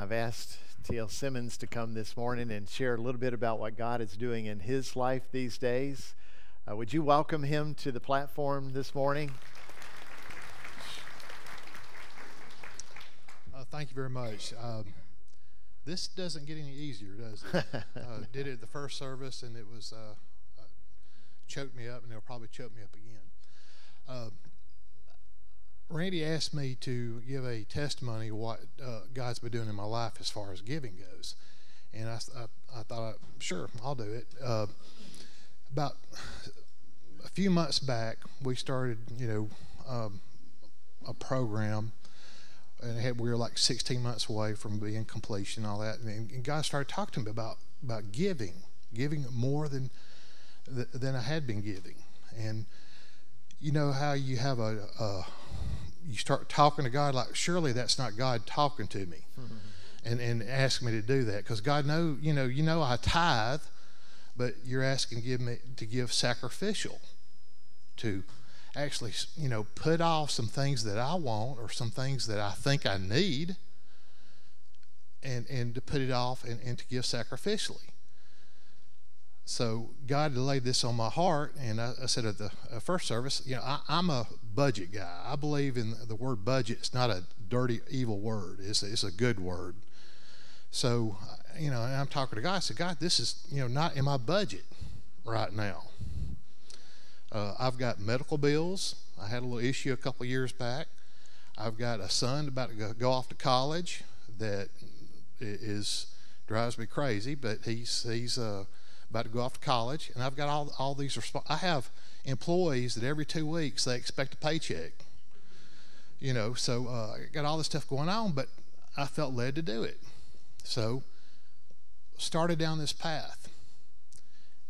I've asked T.L. Simmons to come this morning and share a little bit about what God is doing in his life these days. Uh, would you welcome him to the platform this morning? Uh, thank you very much. Um, this doesn't get any easier, does it? uh, did it at the first service, and it was uh, uh, choked me up, and it'll probably choke me up again. Randy asked me to give a testimony what uh, God's been doing in my life as far as giving goes, and I, I, I thought, sure, I'll do it. Uh, about a few months back, we started, you know, um, a program, and had, we were like 16 months away from being completion, and all that, and, and God started talking to me about about giving, giving more than than I had been giving, and you know how you have a, a you start talking to God like, surely that's not God talking to me, mm-hmm. and and ask me to do that because God know you know you know I tithe, but you're asking give me to give sacrificial, to actually you know put off some things that I want or some things that I think I need, and and to put it off and, and to give sacrificially. So God laid this on my heart, and I, I said at the uh, first service, you know, I, am a budget guy. I believe in the word budget. It's not a dirty, evil word. It's a, it's a good word. So, you know, I'm talking to God. I said, God, this is you know not in my budget right now. Uh, I've got medical bills. I had a little issue a couple years back. I've got a son about to go off to college that is drives me crazy, but he's he's uh, about to go off to college, and I've got all all these. Resp- I have employees that every two weeks they expect a paycheck. You know, so uh, I got all this stuff going on, but I felt led to do it, so started down this path,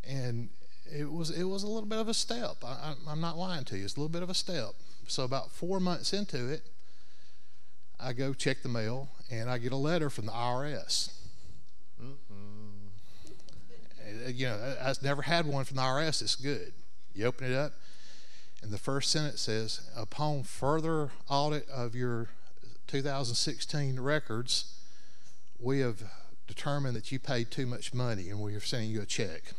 and it was it was a little bit of a step. I, I'm not lying to you; it's a little bit of a step. So about four months into it, I go check the mail, and I get a letter from the IRS. Mm-hmm. Uh, you know, I've never had one from the IRS. It's good. You open it up, and the first sentence says, "Upon further audit of your 2016 records, we have determined that you paid too much money, and we are sending you a check."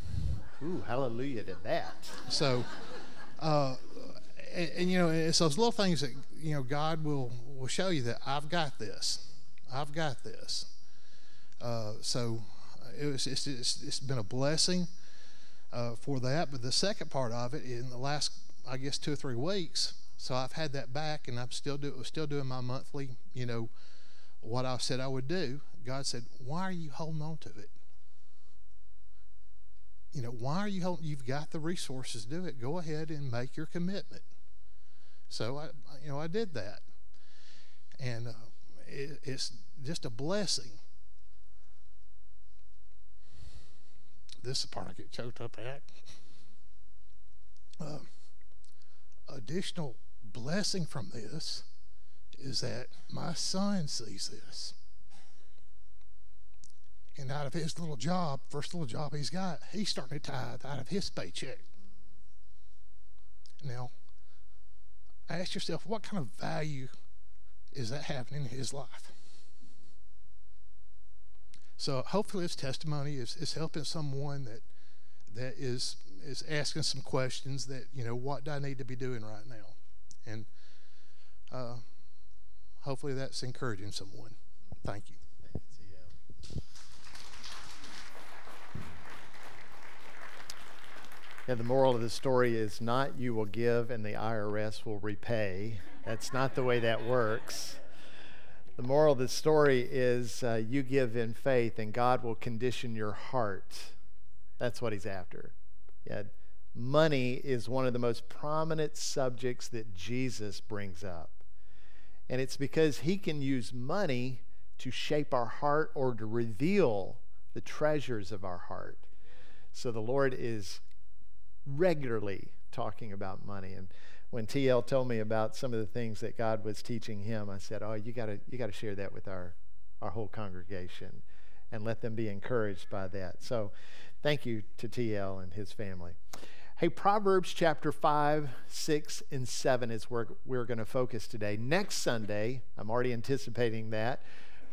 Ooh, hallelujah to that. So, uh, and, and, you know, it's those little things that you know God will will show you that I've got this, I've got this. Uh, so it was, it's, it's, it's been a blessing uh, for that. But the second part of it, in the last, I guess, two or three weeks, so I've had that back, and I'm still do, still doing my monthly, you know, what I said I would do. God said, "Why are you holding on to it? You know, why are you holding? You've got the resources to do it. Go ahead and make your commitment." So I, you know, I did that, and uh, it, it's just a blessing this is the part I get choked up at. Uh, additional blessing from this is that my son sees this. And out of his little job, first little job he's got, he's starting to tithe out of his paycheck. Now, ask yourself, what kind of value is that having in his life? So hopefully this testimony is, is helping someone that that is is asking some questions that, you know, what do I need to be doing right now? And uh, hopefully that's encouraging someone. Thank you. Yeah, the moral of the story is not you will give and the IRS will repay. That's not the way that works. The moral of the story is uh, you give in faith and God will condition your heart. That's what he's after. Yeah, money is one of the most prominent subjects that Jesus brings up. And it's because he can use money to shape our heart or to reveal the treasures of our heart. So the Lord is regularly talking about money. And when TL told me about some of the things that God was teaching him, I said, "Oh, you got to you got to share that with our our whole congregation and let them be encouraged by that." So, thank you to TL and his family. Hey, Proverbs chapter 5, 6, and 7 is where we're going to focus today. Next Sunday, I'm already anticipating that,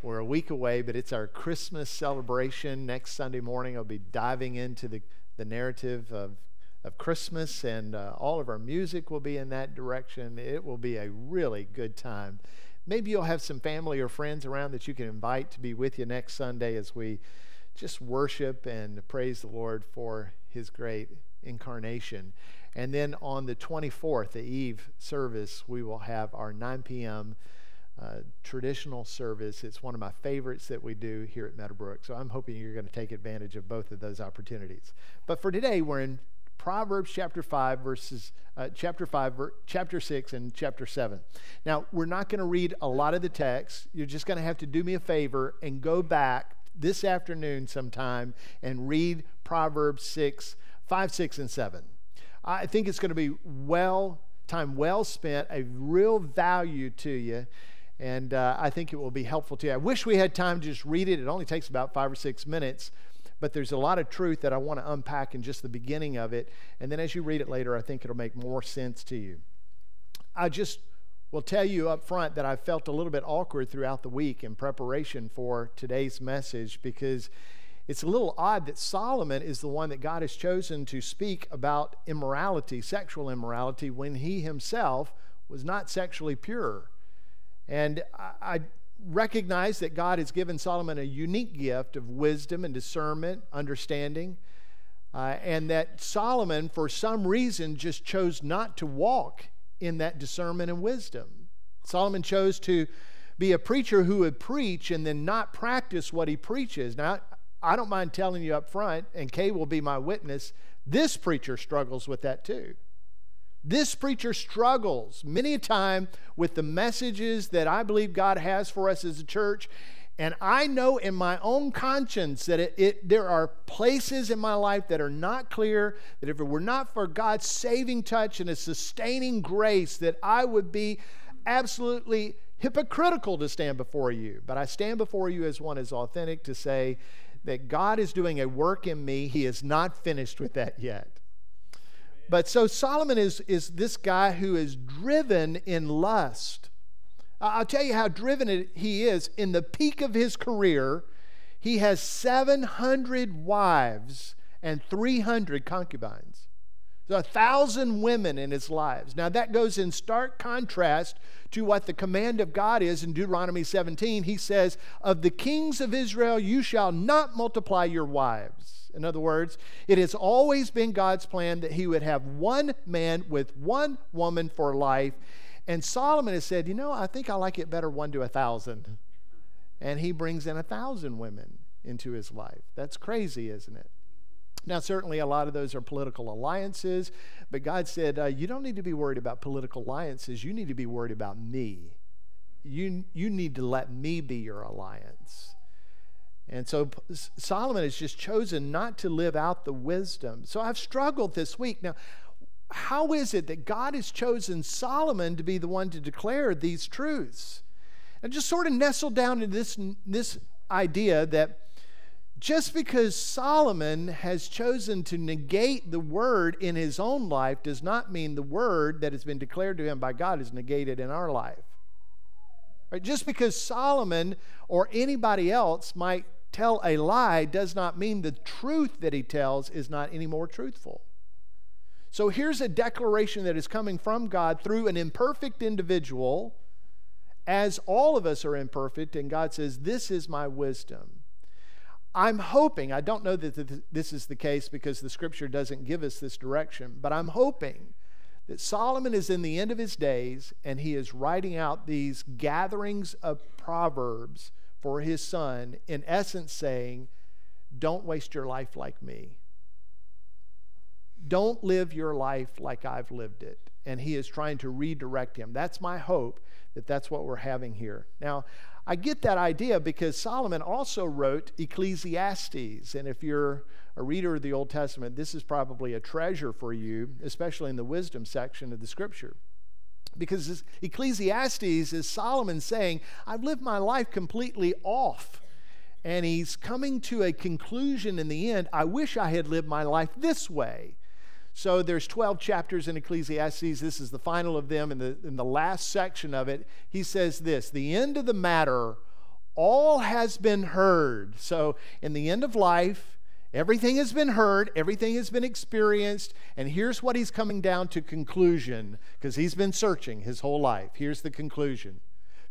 We're a week away, but it's our Christmas celebration. Next Sunday morning, I'll be diving into the, the narrative of, of Christmas, and uh, all of our music will be in that direction. It will be a really good time. Maybe you'll have some family or friends around that you can invite to be with you next Sunday as we just worship and praise the Lord for his great incarnation. And then on the 24th, the Eve service, we will have our 9 p.m. Uh, traditional service. It's one of my favorites that we do here at Meadowbrook. So I'm hoping you're going to take advantage of both of those opportunities. But for today, we're in Proverbs chapter 5, verses, uh, chapter 5, ver- chapter 6, and chapter 7. Now, we're not going to read a lot of the text. You're just going to have to do me a favor and go back this afternoon sometime and read Proverbs 6, 5, 6, and 7. I think it's going to be well, time well spent, a real value to you and uh, I think it will be helpful to you. I wish we had time to just read it. It only takes about five or six minutes, but there's a lot of truth that I want to unpack in just the beginning of it. And then as you read it later, I think it'll make more sense to you. I just will tell you up front that I felt a little bit awkward throughout the week in preparation for today's message because it's a little odd that Solomon is the one that God has chosen to speak about immorality, sexual immorality, when he himself was not sexually pure. And I, recognize that God has given Solomon a unique gift of wisdom and discernment, understanding, uh, and that Solomon, for some reason, just chose not to walk in that discernment and wisdom. Solomon chose to be a preacher who would preach and then not practice what he preaches. Now, I don't mind telling you up front, and Kay will be my witness, this preacher struggles with that too. This preacher struggles many a time with the messages that I believe God has for us as a church. And I know in my own conscience that it, it, there are places in my life that are not clear, that if it were not for God's saving touch and a sustaining grace, that I would be absolutely hypocritical to stand before you. But I stand before you as one as authentic to say that God is doing a work in me. He is not finished with that yet. But so Solomon is, is this guy who is driven in lust. I'll tell you how driven he is. In the peak of his career, he has 700 wives and 300 concubines. So a thousand women in his lives. Now that goes in stark contrast to what the command of God is in Deuteronomy 17. He says, Of the kings of Israel you shall not multiply your wives. In other words, it has always been God's plan that he would have one man with one woman for life. And Solomon has said, you know, I think I like it better one to a thousand. And he brings in a thousand women into his life. That's crazy, isn't it? Now, certainly a lot of those are political alliances, but God said, uh, You don't need to be worried about political alliances. You need to be worried about me. You, you need to let me be your alliance. And so Solomon has just chosen not to live out the wisdom. So I've struggled this week. Now, how is it that God has chosen Solomon to be the one to declare these truths? And just sort of nestle down into this, this idea that just because Solomon has chosen to negate the word in his own life does not mean the word that has been declared to him by God is negated in our life. Right? Just because Solomon or anybody else might tell a lie does not mean the truth that he tells is not any more truthful. So here's a declaration that is coming from God through an imperfect individual, as all of us are imperfect, and God says, This is my wisdom. I'm hoping, I don't know that this is the case because the scripture doesn't give us this direction, but I'm hoping that Solomon is in the end of his days and he is writing out these gatherings of proverbs for his son, in essence saying, Don't waste your life like me. Don't live your life like I've lived it. And he is trying to redirect him. That's my hope that that's what we're having here. Now, I get that idea because Solomon also wrote Ecclesiastes. And if you're a reader of the Old Testament, this is probably a treasure for you, especially in the wisdom section of the scripture. Because Ecclesiastes is Solomon saying, I've lived my life completely off. And he's coming to a conclusion in the end. I wish I had lived my life this way. So there's 12 chapters in Ecclesiastes. This is the final of them. In the, in the last section of it, he says this The end of the matter all has been heard. So, in the end of life, everything has been heard, everything has been experienced, and here's what he's coming down to conclusion because he's been searching his whole life. Here's the conclusion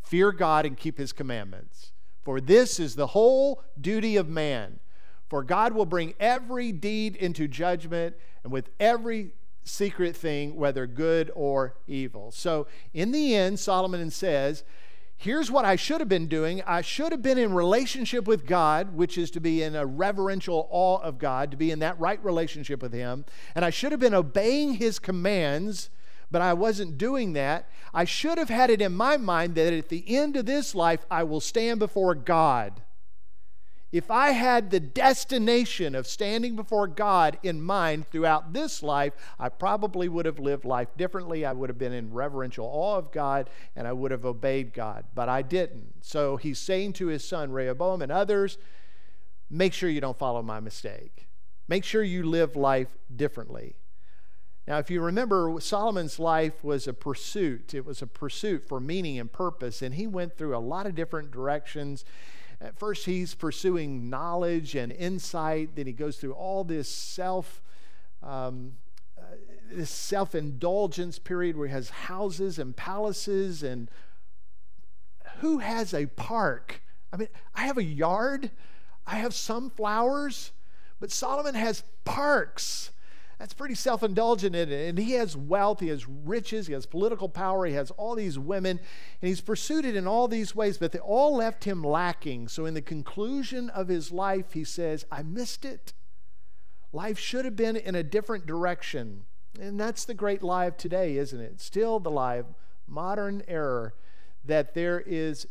Fear God and keep his commandments. For this is the whole duty of man. For God will bring every deed into judgment, and with every secret thing, whether good or evil. So, in the end, Solomon says, Here's what I should have been doing. I should have been in relationship with God, which is to be in a reverential awe of God, to be in that right relationship with Him. And I should have been obeying His commands, but I wasn't doing that. I should have had it in my mind that at the end of this life, I will stand before God if I had the destination of standing before God in mind throughout this life, I probably would have lived life differently. I would have been in reverential awe of God and I would have obeyed God, but I didn't. So he's saying to his son Rehoboam and others, make sure you don't follow my mistake. Make sure you live life differently. Now, if you remember, Solomon's life was a pursuit. It was a pursuit for meaning and purpose, and he went through a lot of different directions. At first, he's pursuing knowledge and insight. Then he goes through all this self. Um, uh, this self indulgence period where he has houses and palaces, and who has a park? I mean, I have a yard, I have some flowers, but Solomon has parks. That's pretty self indulgent in it. And he has wealth, he has riches, he has political power, he has all these women, and he's pursued it in all these ways, but they all left him lacking. So, in the conclusion of his life, he says, I missed it. Life should have been in a different direction. And that's the great lie of today, isn't it? Still the lie of modern error that there is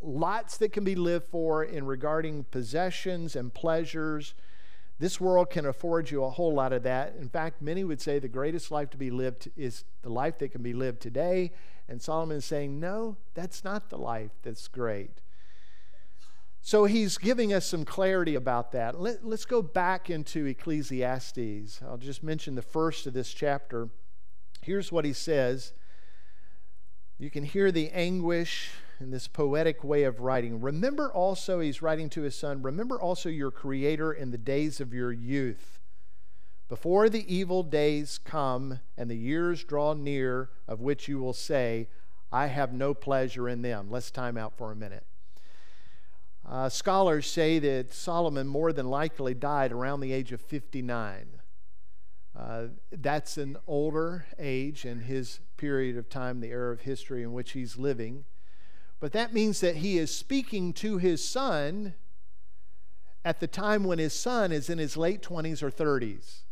lots that can be lived for in regarding possessions and pleasures this world can afford you a whole lot of that. In fact, many would say the greatest life to be lived is the life that can be lived today. And Solomon is saying, no, that's not the life that's great. So he's giving us some clarity about that. Let, us go back into Ecclesiastes. I'll just mention the first of this chapter. Here's what he says You can hear the anguish in this poetic way of writing. Remember also, he's writing to his son, remember also your Creator in the days of your youth. Before the evil days come and the years draw near, of which you will say, I have no pleasure in them. Let's time out for a minute. Uh, scholars say that Solomon more than likely died around the age of 59. Uh, that's an older age in his period of time, the era of history in which he's living. But that means that he is speaking to his son at the time when his son is in his late 20s or 30s,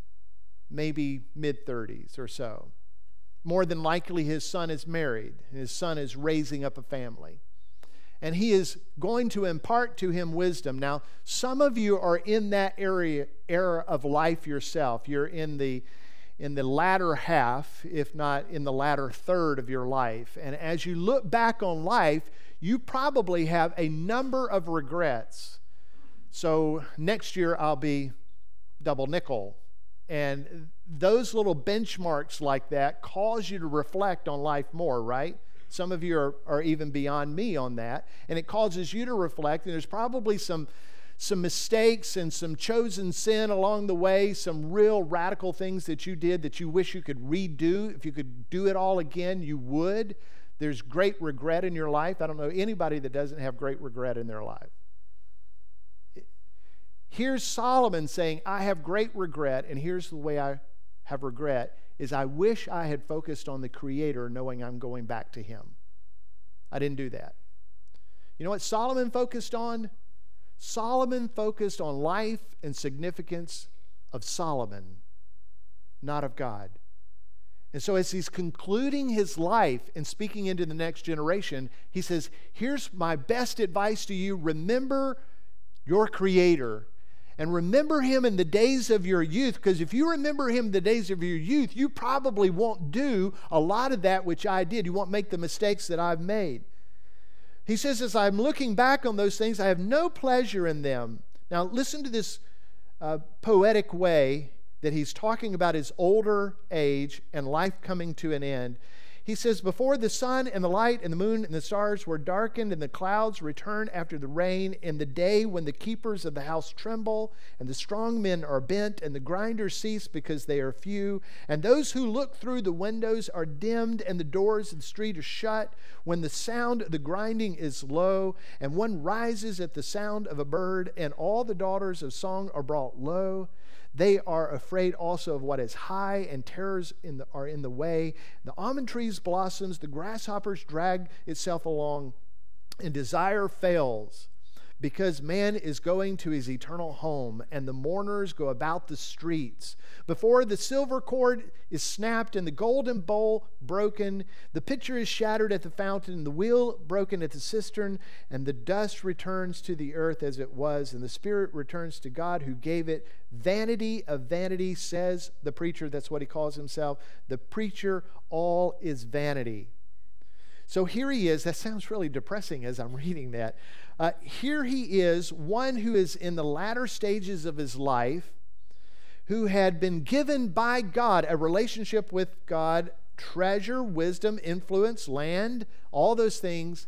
maybe mid 30s or so. More than likely, his son is married, and his son is raising up a family. And he is going to impart to him wisdom. Now, some of you are in that area era of life yourself. You're in the in the latter half, if not in the latter third of your life. And as you look back on life, you probably have a number of regrets. So next year I'll be double nickel. And those little benchmarks like that cause you to reflect on life more, right? Some of you are, are even beyond me on that. And it causes you to reflect. And there's probably some some mistakes and some chosen sin along the way, some real radical things that you did that you wish you could redo. If you could do it all again, you would. There's great regret in your life. I don't know anybody that doesn't have great regret in their life. Here's Solomon saying, I have great regret, and here's the way I have regret is I wish I had focused on the creator knowing I'm going back to him. I didn't do that. You know what Solomon focused on? Solomon focused on life and significance of Solomon, not of God. And so, as he's concluding his life and speaking into the next generation, he says, Here's my best advice to you remember your Creator. And remember him in the days of your youth, because if you remember him in the days of your youth, you probably won't do a lot of that which I did. You won't make the mistakes that I've made. He says, as I'm looking back on those things, I have no pleasure in them. Now, listen to this uh, poetic way that he's talking about his older age and life coming to an end. He says, Before the sun and the light and the moon and the stars were darkened and the clouds return after the rain, in the day when the keepers of the house tremble and the strong men are bent and the grinders cease because they are few, and those who look through the windows are dimmed and the doors of the street are shut, when the sound of the grinding is low and one rises at the sound of a bird and all the daughters of song are brought low, they are afraid also of what is high, and terrors in the, are in the way. The almond trees blossoms, the grasshoppers drag itself along, and desire fails because man is going to his eternal home, and the mourners go about the streets. Before the silver cord is snapped and the golden bowl broken, the pitcher is shattered at the fountain, the wheel broken at the cistern, and the dust returns to the earth as it was, and the spirit returns to God who gave it. Vanity of vanity, says the preacher. That's what he calls himself. The preacher, all is vanity. So here he is. That sounds really depressing as I'm reading that. Uh, here he is, one who is in the latter stages of his life, who had been given by God a relationship with God, treasure, wisdom, influence, land, all those things,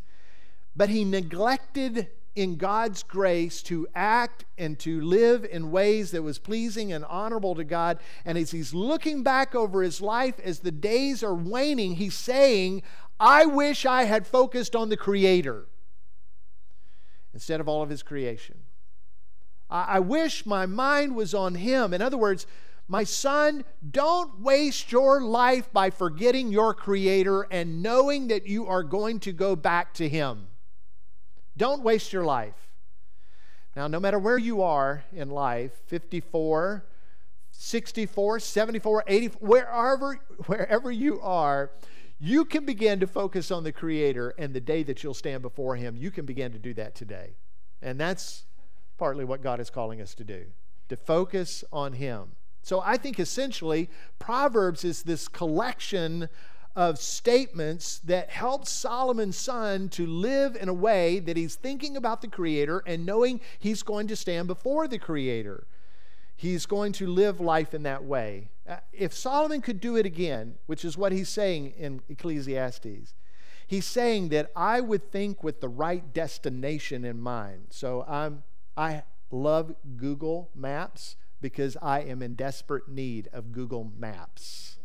but he neglected in God's grace to act and to live in ways that was pleasing and honorable to God. And as he's looking back over his life, as the days are waning, he's saying, I wish I had focused on the Creator instead of all of His creation. I, I wish my mind was on Him. In other words, my son, don't waste your life by forgetting your Creator and knowing that you are going to go back to Him. Don't waste your life. Now, no matter where you are in life 54, 64, 74, 84, wherever, wherever you are, you can begin to focus on the Creator and the day that you'll stand before Him. You can begin to do that today. And that's partly what God is calling us to do to focus on Him. So I think essentially, Proverbs is this collection of statements that help Solomon's son to live in a way that he's thinking about the Creator and knowing he's going to stand before the Creator. He's going to live life in that way. Uh, if Solomon could do it again, which is what he's saying in Ecclesiastes, he's saying that I would think with the right destination in mind. So I'm, I love Google Maps because I am in desperate need of Google Maps.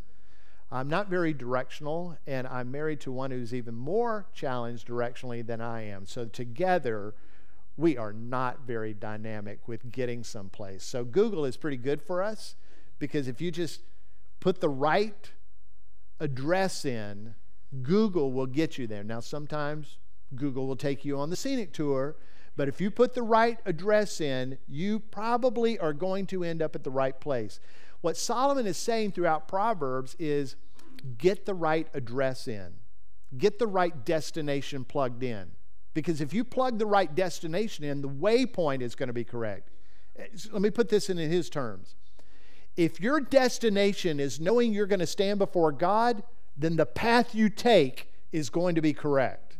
I'm not very directional, and I'm married to one who's even more challenged directionally than I am. So together, we are not very dynamic with getting someplace. So Google is pretty good for us because if you just put the right address in, Google will get you there. Now, sometimes Google will take you on the scenic tour, but if you put the right address in, you probably are going to end up at the right place. What Solomon is saying throughout Proverbs is get the right address in, get the right destination plugged in. Because if you plug the right destination in, the waypoint is going to be correct. Eh, let me put this in his terms. If your destination is knowing you're going to stand before God, then the path you take is going to be correct.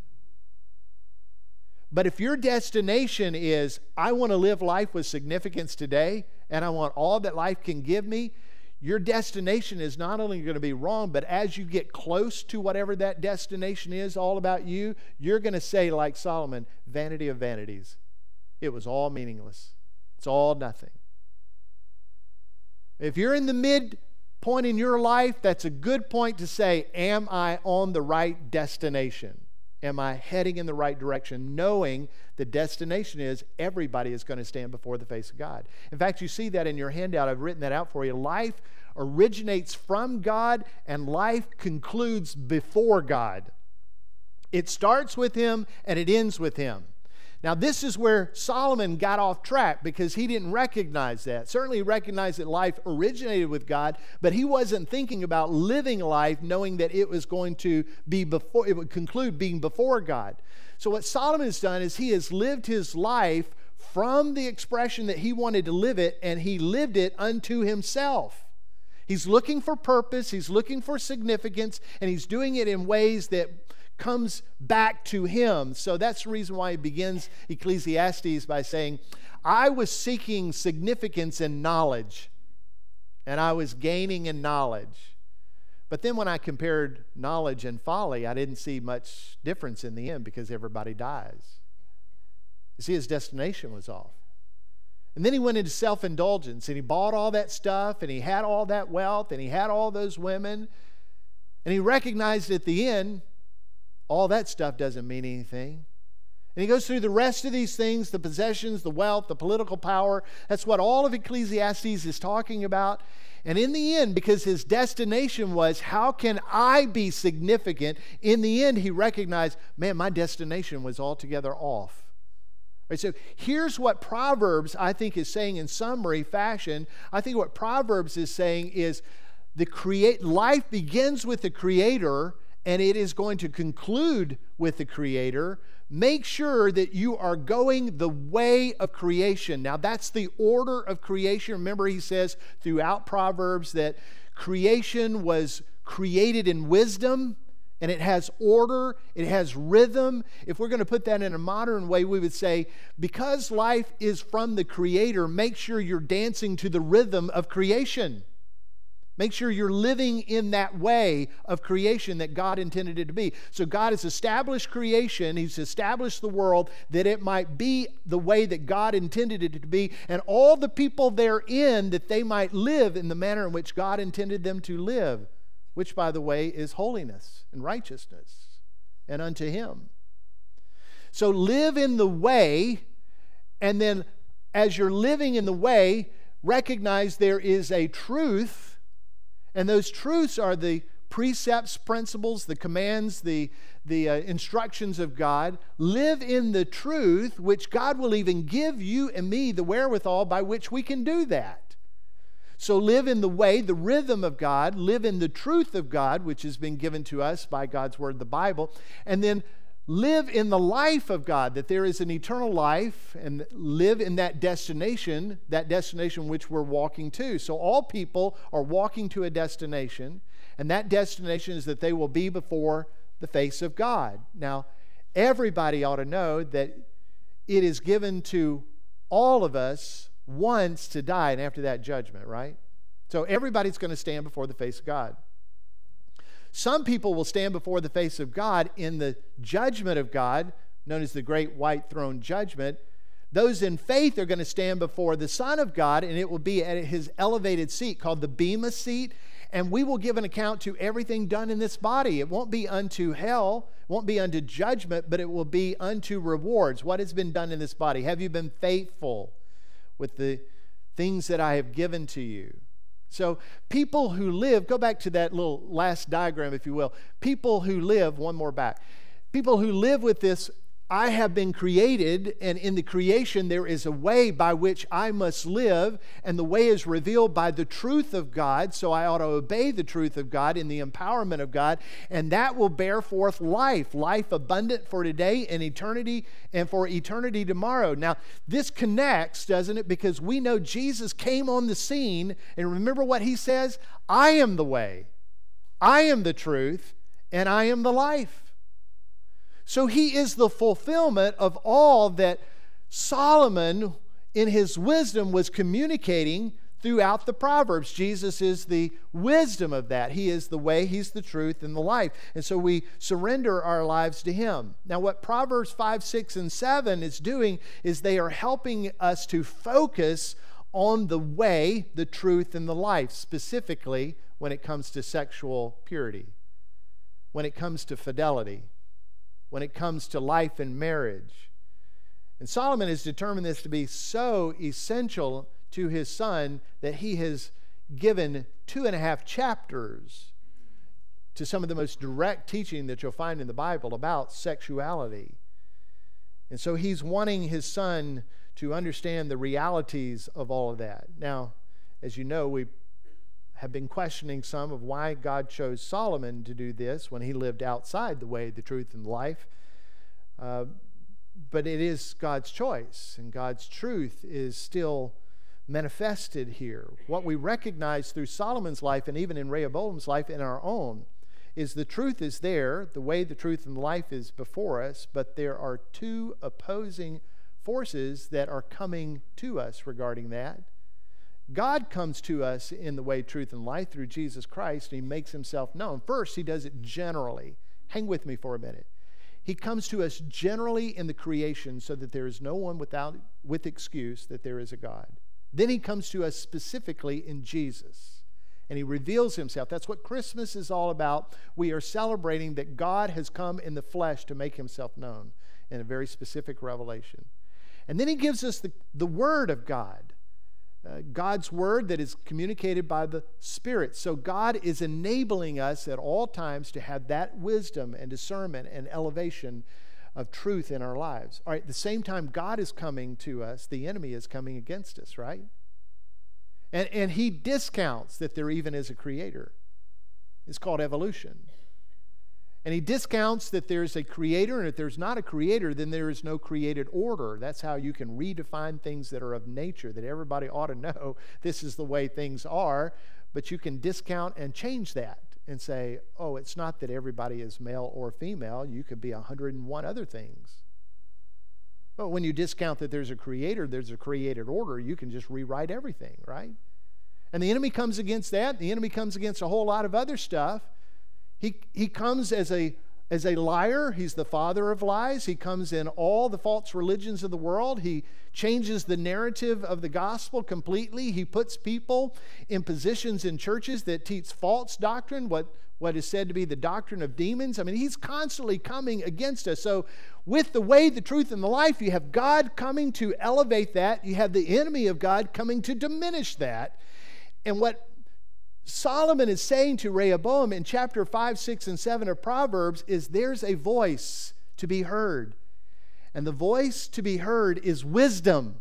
But if your destination is, I want to live life with significance today, and I want all that life can give me, your destination is not only going to be wrong, but as you get close to whatever that destination is, all about you, you're going to say, like Solomon, vanity of vanities. It was all meaningless, it's all nothing. If you're in the mid point in your life, that's a good point to say, Am I on the right destination? Am I heading in the right direction? Knowing the destination is everybody is going to stand before the face of God. In fact, you see that in your handout. I've written that out for you. Life originates from God, and life concludes before God. It starts with Him and it ends with Him. Now, this is where Solomon got off track because he didn't recognize that. Certainly, he recognized that life originated with God, but he wasn't thinking about living life knowing that it was going to be before, it would conclude being before God. So, what Solomon has done is he has lived his life from the expression that he wanted to live it, and he lived it unto himself. He's looking for purpose, he's looking for significance, and he's doing it in ways that comes back to him. So that's the reason why he begins Ecclesiastes by saying, I was seeking significance in knowledge, and I was gaining in knowledge. But then when I compared knowledge and folly, I didn't see much difference in the end because everybody dies. You see, his destination was off. And then he went into self indulgence and he bought all that stuff and he had all that wealth and he had all those women. And he recognized at the end, all that stuff doesn't mean anything. And he goes through the rest of these things the possessions, the wealth, the political power. That's what all of Ecclesiastes is talking about. And in the end, because his destination was, how can I be significant? In the end, he recognized, man, my destination was altogether off. So here's what Proverbs, I think, is saying in summary fashion. I think what Proverbs is saying is the create life begins with the creator and it is going to conclude with the creator make sure that you are going the way of creation now that's the order of creation remember he says throughout proverbs that creation was created in wisdom and it has order, it has rhythm. If we're going to put that in a modern way, we would say, because life is from the Creator, make sure you're dancing to the rhythm of creation. Make sure you're living in that way of creation that God intended it to be. So, God has established creation, He's established the world that it might be the way that God intended it to be, and all the people therein that they might live in the manner in which God intended them to live, which, by the way, is holiness and righteousness and unto Him. So, live in the way, and then as you're living in the way, recognize there is a truth and those truths are the precepts, principles, the commands, the, the uh, instructions of God. Live in the truth, which God will even give you and me the wherewithal by which we can do that. So live in the way, the rhythm of God, live in the truth of God, which has been given to us by God's Word, the Bible, and then live in the life of God, that there is an eternal life, and live in that destination, that destination which we're walking to. So all people are walking to a destination, and that destination is that they will be before the face of God. Now, everybody ought to know that it is given to all of us once to die, and after that, judgment, right? So everybody's going to stand before the face of God. Some people will stand before the face of God in the judgment of God, known as the great white throne judgment. Those in faith are going to stand before the Son of God, and it will be at his elevated seat called the Bema seat. And we will give an account to everything done in this body. It won't be unto hell, it won't be unto judgment, but it will be unto rewards. What has been done in this body? Have you been faithful with the things that I have given to you? So, people who live, go back to that little last diagram, if you will. People who live, one more back. People who live with this I have been created, and in the creation there is a way by which I must live, and the way is revealed by the truth of God. So I ought to obey the truth of God in the empowerment of God, and that will bear forth life, life abundant for today and eternity, and for eternity tomorrow. Now, this connects, doesn't it? Because we know Jesus came on the scene, and remember what he says I am the way, I am the truth, and I am the life. So he is the fulfillment of all that Solomon, in his wisdom, was communicating throughout the Proverbs. Jesus is the wisdom of that. He is the way, He's the truth, and the life. And so we surrender our lives to Him. Now, what Proverbs 5, 6, and 7 is doing is they are helping us to focus on the way, the truth, and the life, specifically when it comes to sexual purity, when it comes to fidelity when it comes to life and marriage. And Solomon has determined this to be so essential to his son that he has given two and a half chapters to some of the most direct teaching that you'll find in the Bible about sexuality. And so he's wanting his son to understand the realities of all of that. Now, as you know, we have been questioning some of why God chose Solomon to do this when he lived outside the way, the truth, and the life. Uh, but it is God's choice, and God's truth is still manifested here. What we recognize through Solomon's life and even in Rehoboam's life in our own is the truth is there, the way, the truth, and life is before us, but there are two opposing forces that are coming to us regarding that. God comes to us in the way, truth, and life through Jesus Christ, and He makes Himself known. First, He does it generally. Hang with me for a minute. He comes to us generally in the creation so that there is no one without, with excuse that there is a God. Then He comes to us specifically in Jesus and he reveals himself. That's what Christmas is all about. We are celebrating that God has come in the flesh to make himself known in a very specific revelation. And then he gives us the, the Word of God, uh, God's Word that is communicated by the Spirit. So God is enabling us at all times to have that wisdom and discernment and elevation of truth in our lives. All right, at the same time, God is coming to us, the enemy is coming against us, right? And, and he discounts that there even is a creator. It's called evolution. And he discounts that there's a creator, and if there's not a creator, then there is no created order. That's how you can redefine things that are of nature, that everybody ought to know this is the way things are, but you can discount and change that and say, oh, it's not that everybody is male or female. You could be 101 other things. But when you discount that there's a creator, there's a created order, you can just rewrite everything, right? And the enemy comes against that. The enemy comes against a whole lot of other stuff. He, he comes as a, as a liar. He's the father of lies. He comes in all the false religions of the world. He changes the narrative of the gospel completely. He puts people in positions in churches that teach false doctrine, what, what is said to be the doctrine of demons. I mean, he's constantly coming against us. So, with the way, the truth, and the life, you have God coming to elevate that. You have the enemy of God coming to diminish that. And what Solomon is saying to Rehoboam in chapter 5, 6, and 7 of Proverbs is there's a voice to be heard. And the voice to be heard is wisdom.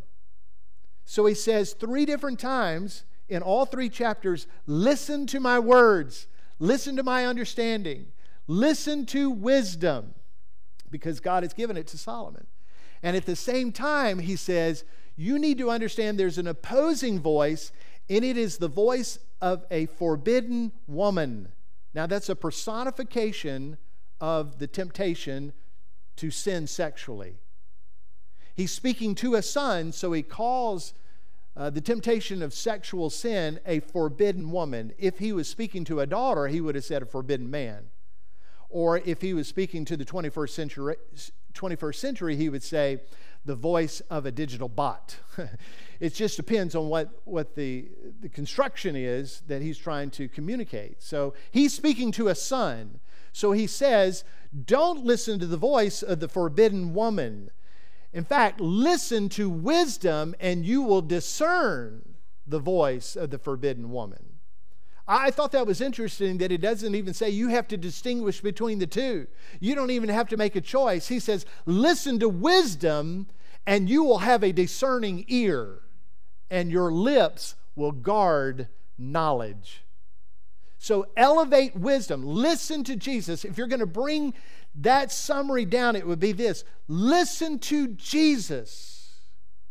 So he says three different times in all three chapters listen to my words, listen to my understanding, listen to wisdom, because God has given it to Solomon. And at the same time, he says, you need to understand there's an opposing voice, and it is the voice of a forbidden woman. Now, that's a personification of the temptation to sin sexually. He's speaking to a son, so he calls uh, the temptation of sexual sin a forbidden woman. If he was speaking to a daughter, he would have said a forbidden man. Or if he was speaking to the 21st century, 21st century he would say the voice of a digital bot. it just depends on what, what the, the construction is that he's trying to communicate. So he's speaking to a son. So he says, Don't listen to the voice of the forbidden woman. In fact, listen to wisdom and you will discern the voice of the forbidden woman. I thought that was interesting that it doesn't even say you have to distinguish between the two. You don't even have to make a choice. He says, listen to wisdom, and you will have a discerning ear, and your lips will guard knowledge. So elevate wisdom. Listen to Jesus. If you're going to bring that summary down, it would be this listen to Jesus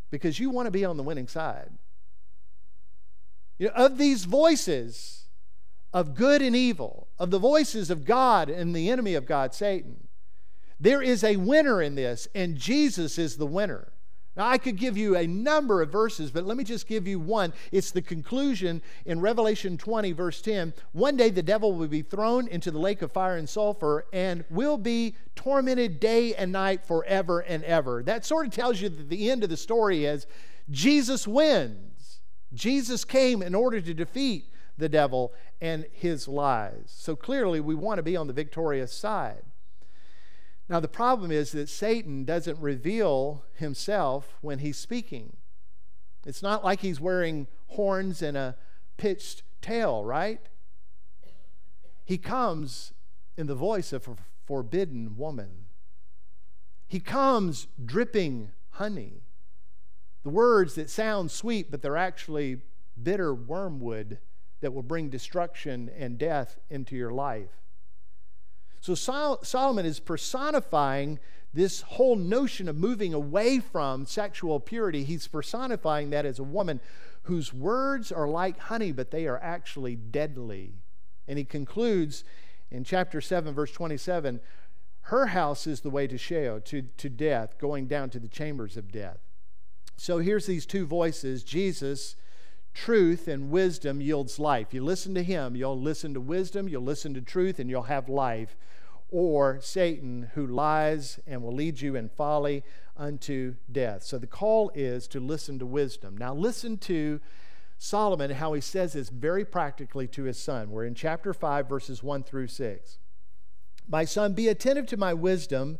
because you want to be on the winning side. You know, of these voices, of good and evil, of the voices of God and the enemy of God, Satan. There is a winner in this, and Jesus is the winner. Now, I could give you a number of verses, but let me just give you one. It's the conclusion in Revelation 20, verse 10. One day the devil will be thrown into the lake of fire and sulfur and will be tormented day and night forever and ever. That sort of tells you that the end of the story is Jesus wins. Jesus came in order to defeat the devil and his lies. So clearly, we want to be on the victorious side. Now, the problem is that Satan doesn't reveal himself when he's speaking. It's not like he's wearing horns and a pitched tail, right? He comes in the voice of a forbidden woman. He comes dripping honey. The words that sound sweet, but they're actually bitter wormwood that will bring destruction and death into your life. So Sol- Solomon is personifying this whole notion of moving away from sexual purity. He's personifying that as a woman whose words are like honey, but they are actually deadly. And he concludes in chapter 7, verse 27 her house is the way to Sheol, to, to death, going down to the chambers of death. So here's these two voices Jesus truth and wisdom yields life. You listen to him, you'll listen to wisdom, you'll listen to truth, and you'll have life. Or Satan, who lies and will lead you in folly unto death. So the call is to listen to wisdom. Now, listen to Solomon, how he says this very practically to his son. We're in chapter 5, verses 1 through 6. My son, be attentive to my wisdom,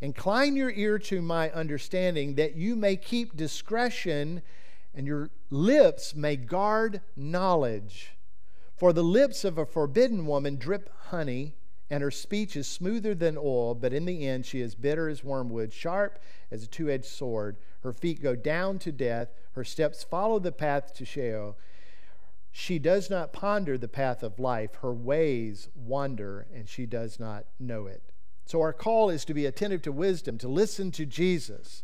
incline your ear to my understanding, that you may keep discretion and your lips may guard knowledge. For the lips of a forbidden woman drip honey, and her speech is smoother than oil, but in the end she is bitter as wormwood, sharp as a two edged sword. Her feet go down to death, her steps follow the path to Sheol. She does not ponder the path of life, her ways wander, and she does not know it. So, our call is to be attentive to wisdom, to listen to Jesus.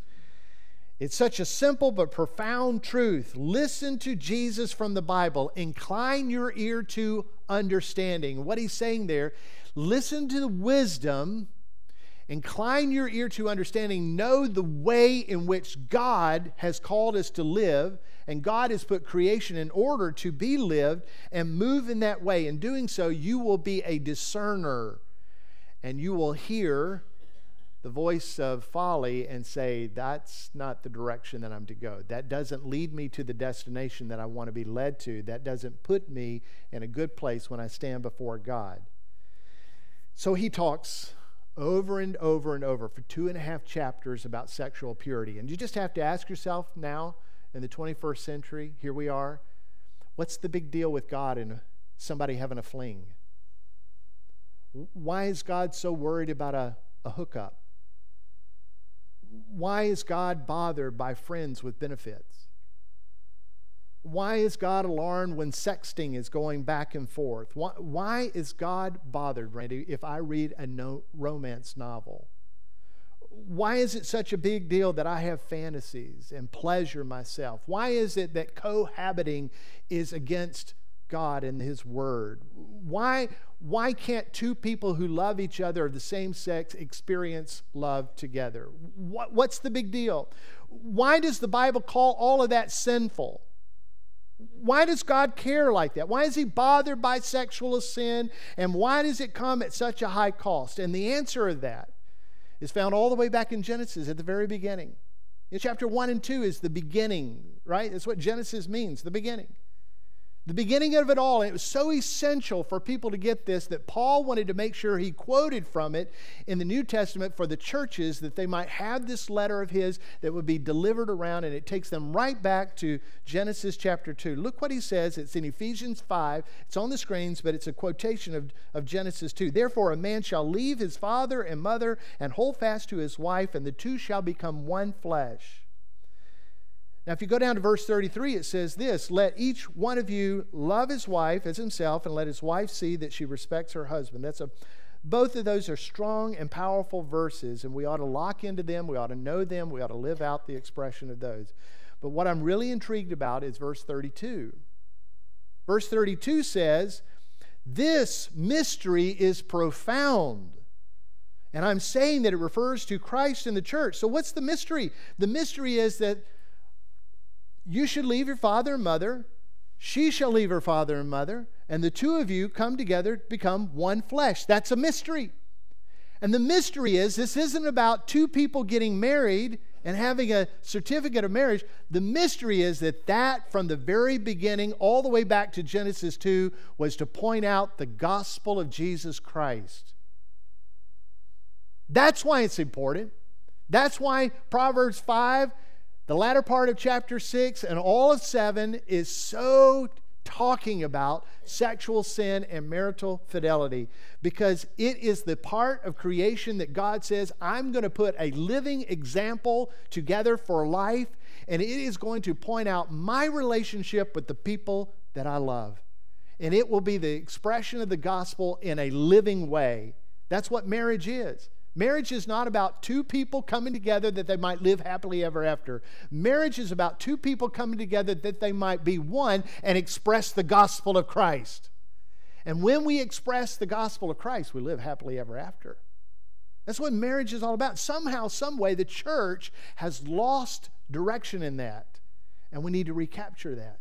It's such a simple but profound truth. Listen to Jesus from the Bible. Incline your ear to understanding. What he's saying there, listen to the wisdom. Incline your ear to understanding. Know the way in which God has called us to live, and God has put creation in order to be lived, and move in that way. In doing so, you will be a discerner, and you will hear the voice of folly and say, that's not the direction that I'm to go. That doesn't lead me to the destination that I want to be led to. That doesn't put me in a good place when I stand before God. So he talks over and over and over for two and a half chapters about sexual purity. And you just have to ask yourself now, in the 21st century, here we are, what's the big deal with God and somebody having a fling? Why is God so worried about a, a hookup? Why is God bothered by friends with benefits? Why is God alarmed when sexting is going back and forth? Why, why is God bothered, Randy, if I read a no, romance novel? Why is it such a big deal that I have fantasies and pleasure myself? Why is it that cohabiting is against God and His Word? Why, why can't two people who love each other of the same sex experience love together? What, what's the big deal? Why does the Bible call all of that sinful? Why does God care like that? Why is He bothered by sexual sin? And why does it come at such a high cost? And the answer of that is found all the way back in Genesis at the very beginning. In chapter 1 and 2 is the beginning, right? That's what Genesis means, the beginning. The beginning of it all, and it was so essential for people to get this that Paul wanted to make sure he quoted from it in the New Testament for the churches that they might have this letter of his that would be delivered around, and it takes them right back to Genesis chapter 2. Look what he says. It's in Ephesians 5. It's on the screens, but it's a quotation of, of Genesis 2. Therefore, a man shall leave his father and mother and hold fast to his wife, and the two shall become one flesh. Now, if you go down to verse 33, it says this Let each one of you love his wife as himself, and let his wife see that she respects her husband. That's a both of those are strong and powerful verses, and we ought to lock into them. We ought to know them. We ought to live out the expression of those. But what I'm really intrigued about is verse 32. Verse 32 says, This mystery is profound. And I'm saying that it refers to Christ and the church. So, what's the mystery? The mystery is that you should leave your father and mother. She shall leave her father and mother, and the two of you come together to become one flesh. That's a mystery. And the mystery is this isn't about two people getting married and having a certificate of marriage. The mystery is that that, from the very beginning, all the way back to Genesis 2, was to point out the gospel of Jesus Christ. That's why it's important. That's why Proverbs 5 the latter part of chapter 6 and all of 7 is so talking about sexual sin and marital fidelity because it is the part of creation that God says, I'm going to put a living example together for life, and it is going to point out my relationship with the people that I love. And it will be the expression of the gospel in a living way. That's what marriage is. Marriage is not about two people coming together that they might live happily ever after. Marriage is about two people coming together that they might be one and express the gospel of Christ. And when we express the gospel of Christ, we live happily ever after. That's what marriage is all about. Somehow, some way, the church has lost direction in that, and we need to recapture that.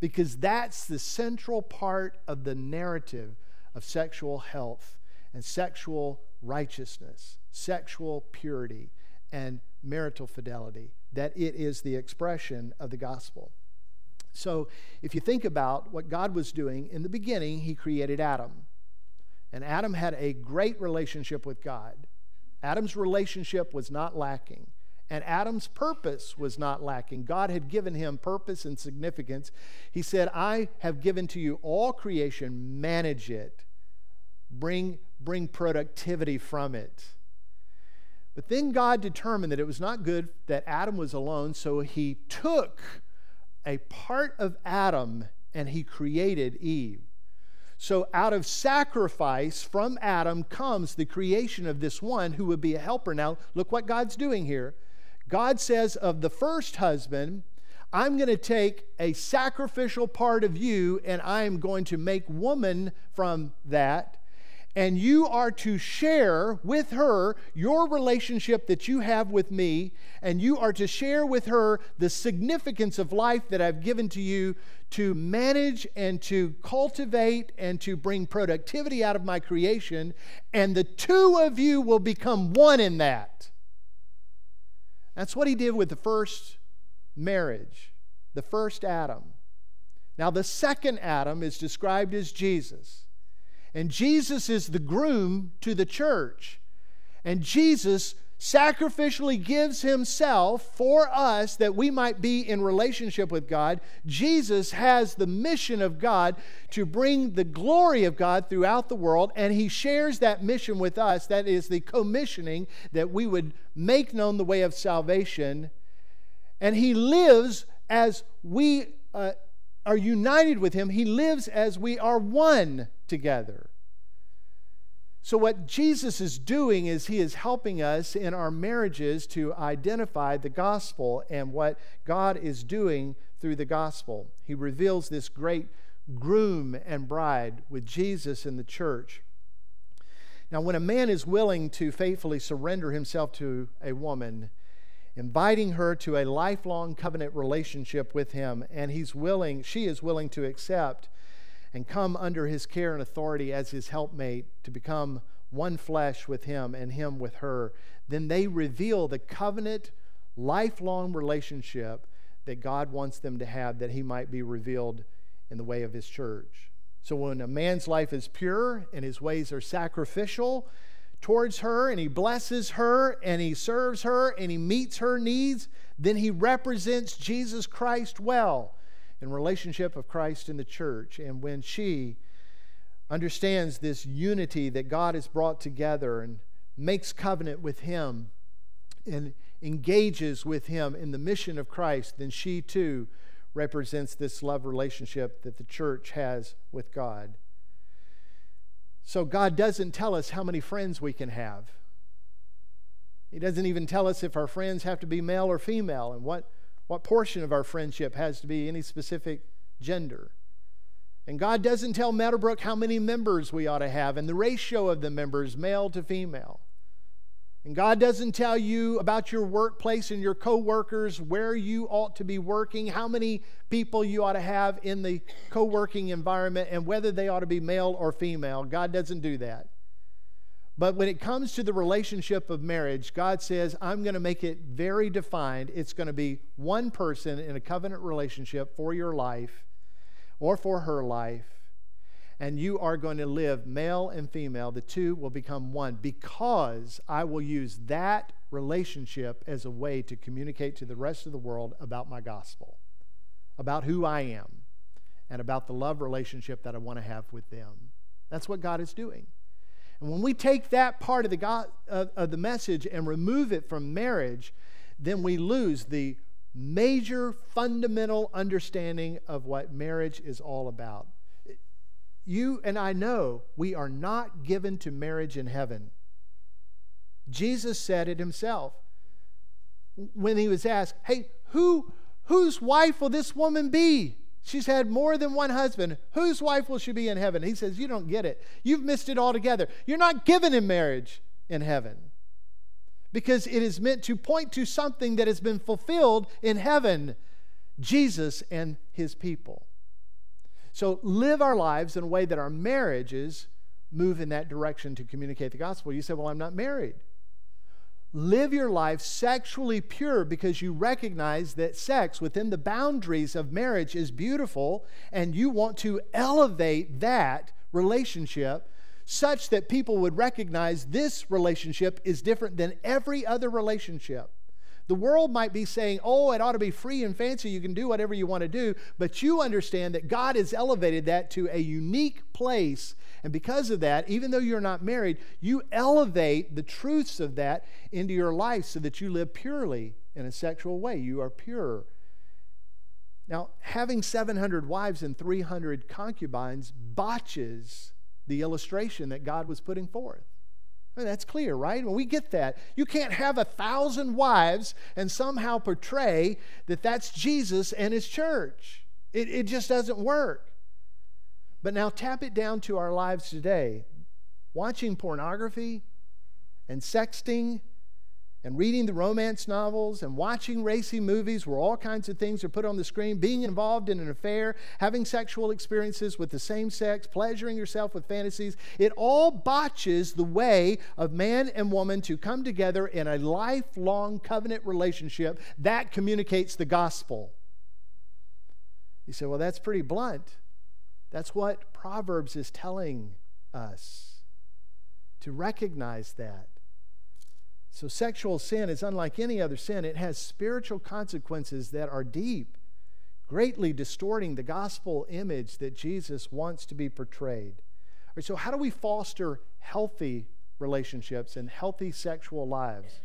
because that's the central part of the narrative of sexual health and sexual righteousness, sexual purity, and marital fidelity, that it is the expression of the gospel. So, if you think about what God was doing in the beginning, He created Adam. And Adam had a great relationship with God. Adam's relationship was not lacking. And Adam's purpose was not lacking. God had given him purpose and significance. He said, I have given to you all creation, manage it, bring, bring productivity from it. But then God determined that it was not good that Adam was alone, so he took a part of Adam and he created Eve. So, out of sacrifice from Adam comes the creation of this one who would be a helper. Now, look what God's doing here. God says of the first husband, I'm going to take a sacrificial part of you and I'm going to make woman from that. And you are to share with her your relationship that you have with me, and you are to share with her the significance of life that I've given to you to manage and to cultivate and to bring productivity out of my creation. And the two of you will become one in that. That's what he did with the first marriage, the first Adam. Now, the second Adam is described as Jesus. And Jesus is the groom to the church. And Jesus sacrificially gives himself for us that we might be in relationship with God. Jesus has the mission of God to bring the glory of God throughout the world, and he shares that mission with us. That is the commissioning that we would make known the way of salvation. And he lives as we uh, are united with him, he lives as we are one together. So, what Jesus is doing is he is helping us in our marriages to identify the gospel and what God is doing through the gospel. He reveals this great groom and bride with Jesus in the church. Now, when a man is willing to faithfully surrender himself to a woman, inviting her to a lifelong covenant relationship with him, and he's willing, she is willing to accept and come under his care and authority as his helpmate to become one flesh with him and him with her, then they reveal the covenant, lifelong relationship that God wants them to have that he might be revealed in the way of his church. So when a man's life is pure and his ways are sacrificial towards her, and he blesses her and he serves her and he meets her needs, then he represents Jesus Christ well in relationship of Christ in the church. And when she understands this unity that God has brought together and makes covenant with him and engages with him in the mission of Christ, then she too represents this love relationship that the church has with God. So God doesn't tell us how many friends we can have. He doesn't even tell us if our friends have to be male or female and what what portion of our friendship has to be any specific gender. And God doesn't tell Meadowbrook how many members we ought to have and the ratio of the members, male to female. And God doesn't tell you about your workplace and your coworkers, where you ought to be working, how many people you ought to have in the co working environment, and whether they ought to be male or female. God doesn't do that. But when it comes to the relationship of marriage, God says, I'm going to make it very defined. It's going to be one person in a covenant relationship for your life or for her life. And you are going to live male and female. The two will become one because I will use that relationship as a way to communicate to the rest of the world about my gospel, about who I am, and about the love relationship that I want to have with them. That's what God is doing. And when we take that part of the, God, uh, of the message and remove it from marriage, then we lose the major fundamental understanding of what marriage is all about. You and I know we are not given to marriage in heaven. Jesus said it himself when he was asked, Hey, who, whose wife will this woman be? She's had more than one husband. Whose wife will she be in heaven? He says, You don't get it. You've missed it altogether. You're not given in marriage in heaven because it is meant to point to something that has been fulfilled in heaven Jesus and his people. So live our lives in a way that our marriages move in that direction to communicate the gospel. You say, Well, I'm not married. Live your life sexually pure because you recognize that sex within the boundaries of marriage is beautiful and you want to elevate that relationship such that people would recognize this relationship is different than every other relationship. The world might be saying, oh, it ought to be free and fancy. You can do whatever you want to do. But you understand that God has elevated that to a unique place. And because of that, even though you're not married, you elevate the truths of that into your life so that you live purely in a sexual way. You are pure. Now, having 700 wives and 300 concubines botches the illustration that God was putting forth. That's clear, right? We get that, you can't have a thousand wives and somehow portray that that's Jesus and his church. It, it just doesn't work. But now tap it down to our lives today. Watching pornography and sexting and reading the romance novels and watching racy movies where all kinds of things are put on the screen, being involved in an affair, having sexual experiences with the same sex, pleasuring yourself with fantasies, it all botches the way of man and woman to come together in a lifelong covenant relationship that communicates the gospel. You say, well, that's pretty blunt. That's what Proverbs is telling us to recognize that. So, sexual sin is unlike any other sin. It has spiritual consequences that are deep, greatly distorting the gospel image that Jesus wants to be portrayed. So, how do we foster healthy relationships and healthy sexual lives?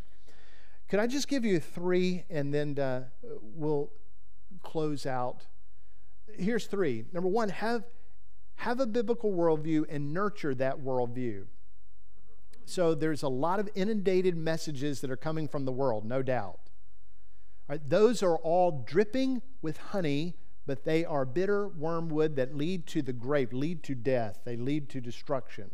Could I just give you three and then uh, we'll close out? Here's three. Number one, have, have a biblical worldview and nurture that worldview. So there's a lot of inundated messages that are coming from the world, no doubt. Those are all dripping with honey, but they are bitter wormwood that lead to the grave, lead to death, they lead to destruction.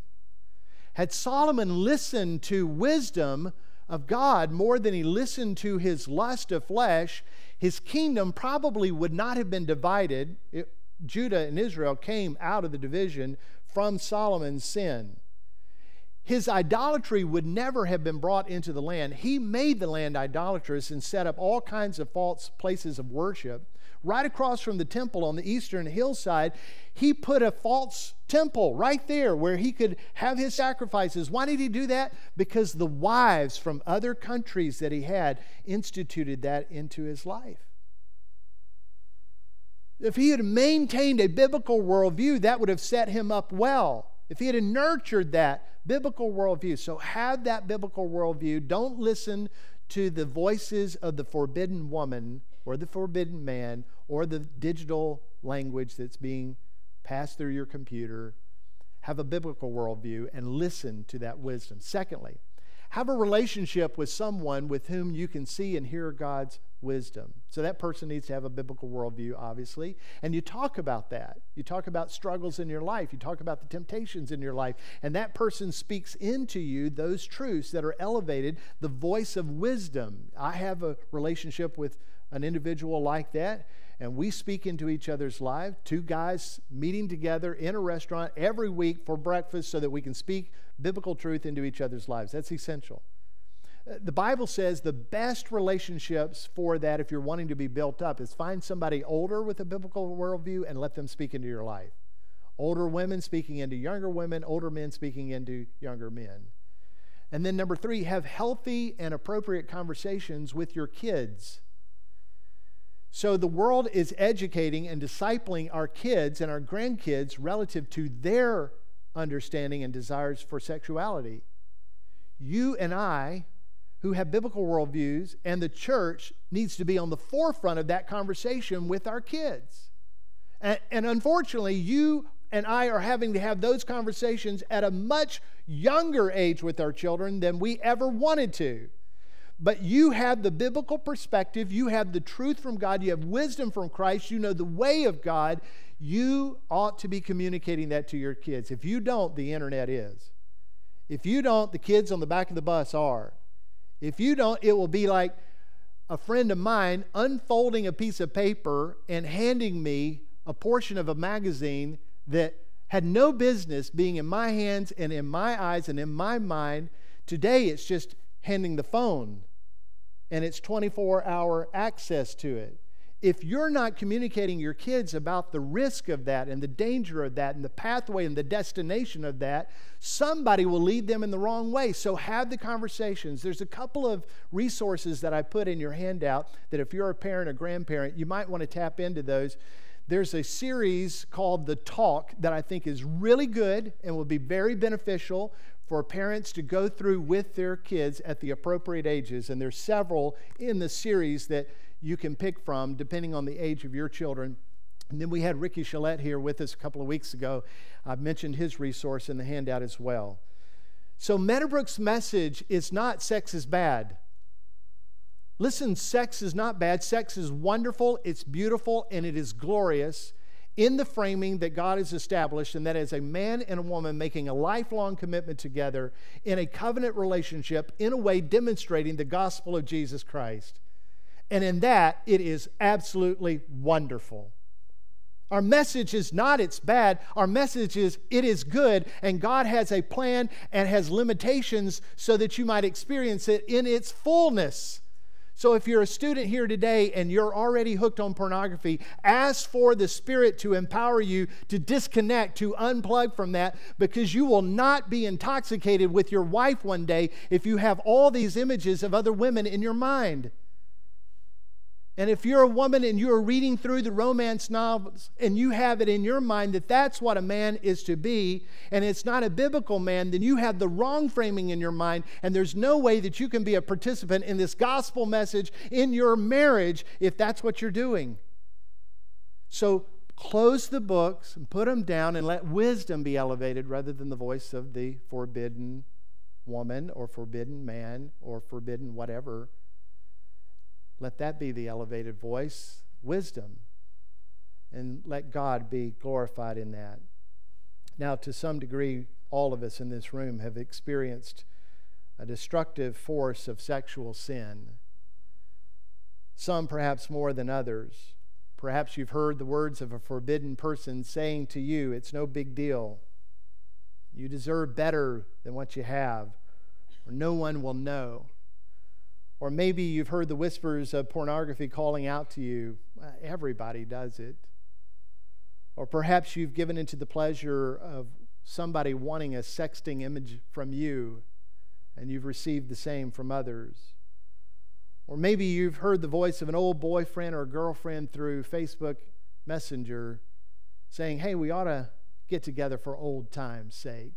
Had Solomon listened to wisdom of God more than he listened to his lust of flesh, his kingdom probably would not have been divided. It, Judah and Israel came out of the division from Solomon's sin his idolatry would never have been brought into the land. He made the land idolatrous and set up all kinds of false places of worship. Right across from the temple on the eastern hillside, he put a false temple right there where he could have his sacrifices. Why did he do that? Because the wives from other countries that he had instituted that into his life. If he had maintained a biblical worldview, that would have set him up well. If he had nurtured that, biblical worldview. So have that biblical worldview. Don't listen to the voices of the forbidden woman or the forbidden man or the digital language that's being passed through your computer. Have a biblical worldview and listen to that wisdom. Secondly, have a relationship with someone with whom you can see and hear God's wisdom. So that person needs to have a biblical worldview, obviously. And you talk about that. You talk about struggles in your life. You talk about the temptations in your life. And that person speaks into you those truths that are elevated, the voice of wisdom. I have a relationship with an individual like that and we speak into each other's lives. Two guys meeting together in a restaurant every week for breakfast so that we can speak biblical truth into each other's lives. That's essential. Uh, the Bible says the best relationships for that, if you're wanting to be built up, is find somebody older with a biblical worldview and let them speak into your life. Older women speaking into younger women, older men speaking into younger men. And then, number three, have healthy and appropriate conversations with your kids. So the world is educating and discipling our kids and our grandkids relative to their understanding and desires for sexuality. You and I, who have biblical worldviews, and the church needs to be on the forefront of that conversation with our kids. And, and unfortunately, you and I are having to have those conversations at a much younger age with our children than we ever wanted to but you have the biblical perspective, you have the truth from God, you have wisdom from Christ, you know the way of God. You ought to be communicating that to your kids. If you don't, the internet is. If you don't, the kids on the back of the bus are. If you don't, it will be like a friend of mine unfolding a piece of paper and handing me a portion of a magazine that had no business being in my hands and in my eyes and in my mind. Today, it's just handing the phone and it's 24 hour access to it if you're not communicating your kids about the risk of that and the danger of that and the pathway and the destination of that, somebody will lead them in the wrong way. So have the conversations. There's a couple of resources that I put in your handout that if you're a parent or grandparent, you might want to tap into those. There's a series called The Talk that I think is really good and will be very beneficial for parents to go through with their kids at the appropriate ages. And there's several in the series that you can pick from depending on the age of your children. And then we had Ricky Chelette here with us a couple of weeks ago. I've mentioned his resource in the handout as well. So, Meadowbrook's message is not sex is bad. Listen, sex is not bad. Sex is wonderful, it's beautiful, and it is glorious in the framing that God has established, and that is a man and a woman making a lifelong commitment together in a covenant relationship in a way demonstrating the gospel of Jesus Christ. And in that, it is absolutely wonderful. Our message is not it's bad. Our message is it is good, and God has a plan and has limitations so that you might experience it in its fullness. So, if you're a student here today and you're already hooked on pornography, ask for the Spirit to empower you to disconnect, to unplug from that, because you will not be intoxicated with your wife one day if you have all these images of other women in your mind. And if you're a woman and you're reading through the romance novels and you have it in your mind that that's what a man is to be, and it's not a biblical man, then you have the wrong framing in your mind, and there's no way that you can be a participant in this gospel message in your marriage if that's what you're doing. So close the books and put them down and let wisdom be elevated rather than the voice of the forbidden woman or forbidden man or forbidden whatever let that be the elevated voice, wisdom. And let God be glorified in that. Now, to some degree, all of us in this room have experienced a destructive force of sexual sin. Some perhaps more than others. Perhaps you've heard the words of a forbidden person saying to you, It's no big deal. You deserve better than what you have, or no one will know. Or maybe you've heard the whispers of pornography calling out to you. Uh, everybody does it. Or perhaps you've given into the pleasure of somebody wanting a sexting image from you, and you've received the same from others. Or maybe you've heard the voice of an old boyfriend or girlfriend through Facebook Messenger saying, Hey, we ought to get together for old time's sake.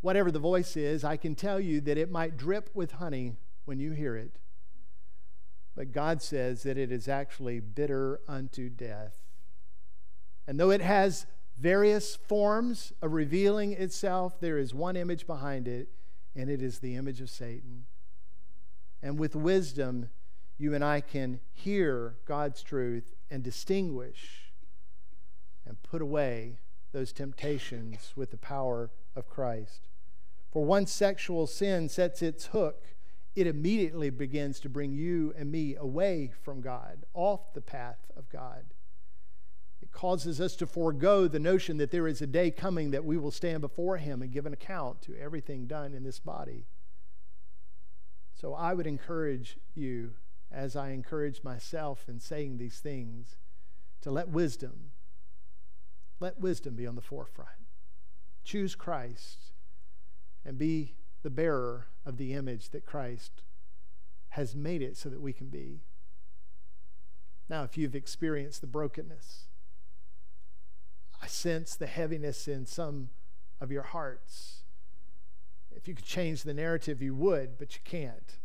Whatever the voice is, I can tell you that it might drip with honey when you hear it. But God says that it is actually bitter unto death. And though it has various forms of revealing itself, there is one image behind it, and it is the image of Satan. And with wisdom, you and I can hear God's truth and distinguish and put away those temptations with the power of Christ. For once sexual sin sets its hook it immediately begins to bring you and me away from God, off the path of God. It causes us to forego the notion that there is a day coming that we will stand before Him and give an account to everything done in this body. So I would encourage you, as I encourage myself in saying these things, to let wisdom, let wisdom be on the forefront. Choose Christ and be the bearer of the image that Christ has made it so that we can be. Now, if you've experienced the brokenness, I sense the heaviness in some of your hearts. If you could change the narrative, you would, but you can't.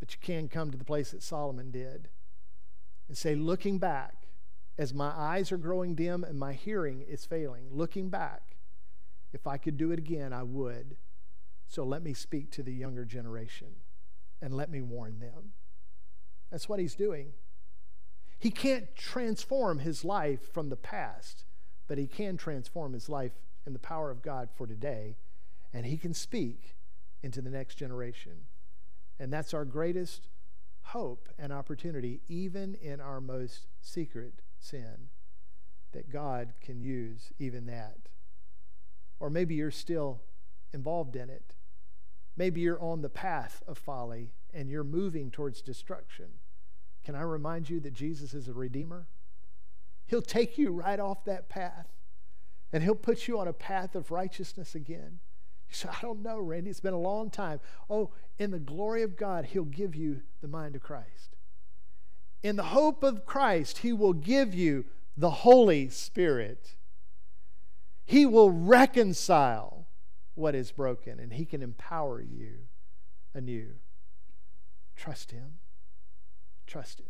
But you can come to the place that Solomon did and say, looking back, as my eyes are growing dim and my hearing is failing, looking back, if I could do it again, I would. So let me speak to the younger generation and let me warn them. That's what he's doing. He can't transform his life from the past, but he can transform his life in the power of God for today, and he can speak into the next generation. And that's our greatest hope and opportunity, even in our most secret sin, that God can use even that. Or maybe you're still involved in it. Maybe you're on the path of folly and you're moving towards destruction. Can I remind you that Jesus is a redeemer? He'll take you right off that path and he'll put you on a path of righteousness again. You say, I don't know, Randy. It's been a long time. Oh, in the glory of God, he'll give you the mind of Christ. In the hope of Christ, he will give you the Holy Spirit. He will reconcile what is broken and he can empower you anew. Trust him. Trust him.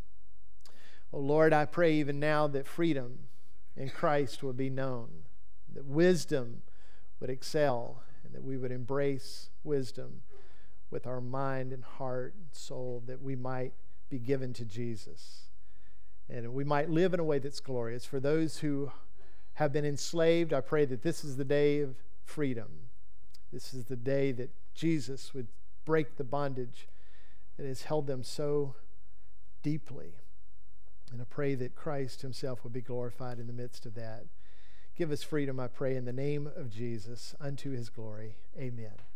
Oh Lord, I pray even now that freedom in Christ would be known, that wisdom would excel, and that we would embrace wisdom with our mind and heart and soul, that we might be given to Jesus. And we might live in a way that's glorious. For those who have been enslaved, I pray that this is the day of freedom. This is the day that Jesus would break the bondage that has held them so deeply. And I pray that Christ himself would be glorified in the midst of that. Give us freedom, I pray, in the name of Jesus, unto his glory. Amen.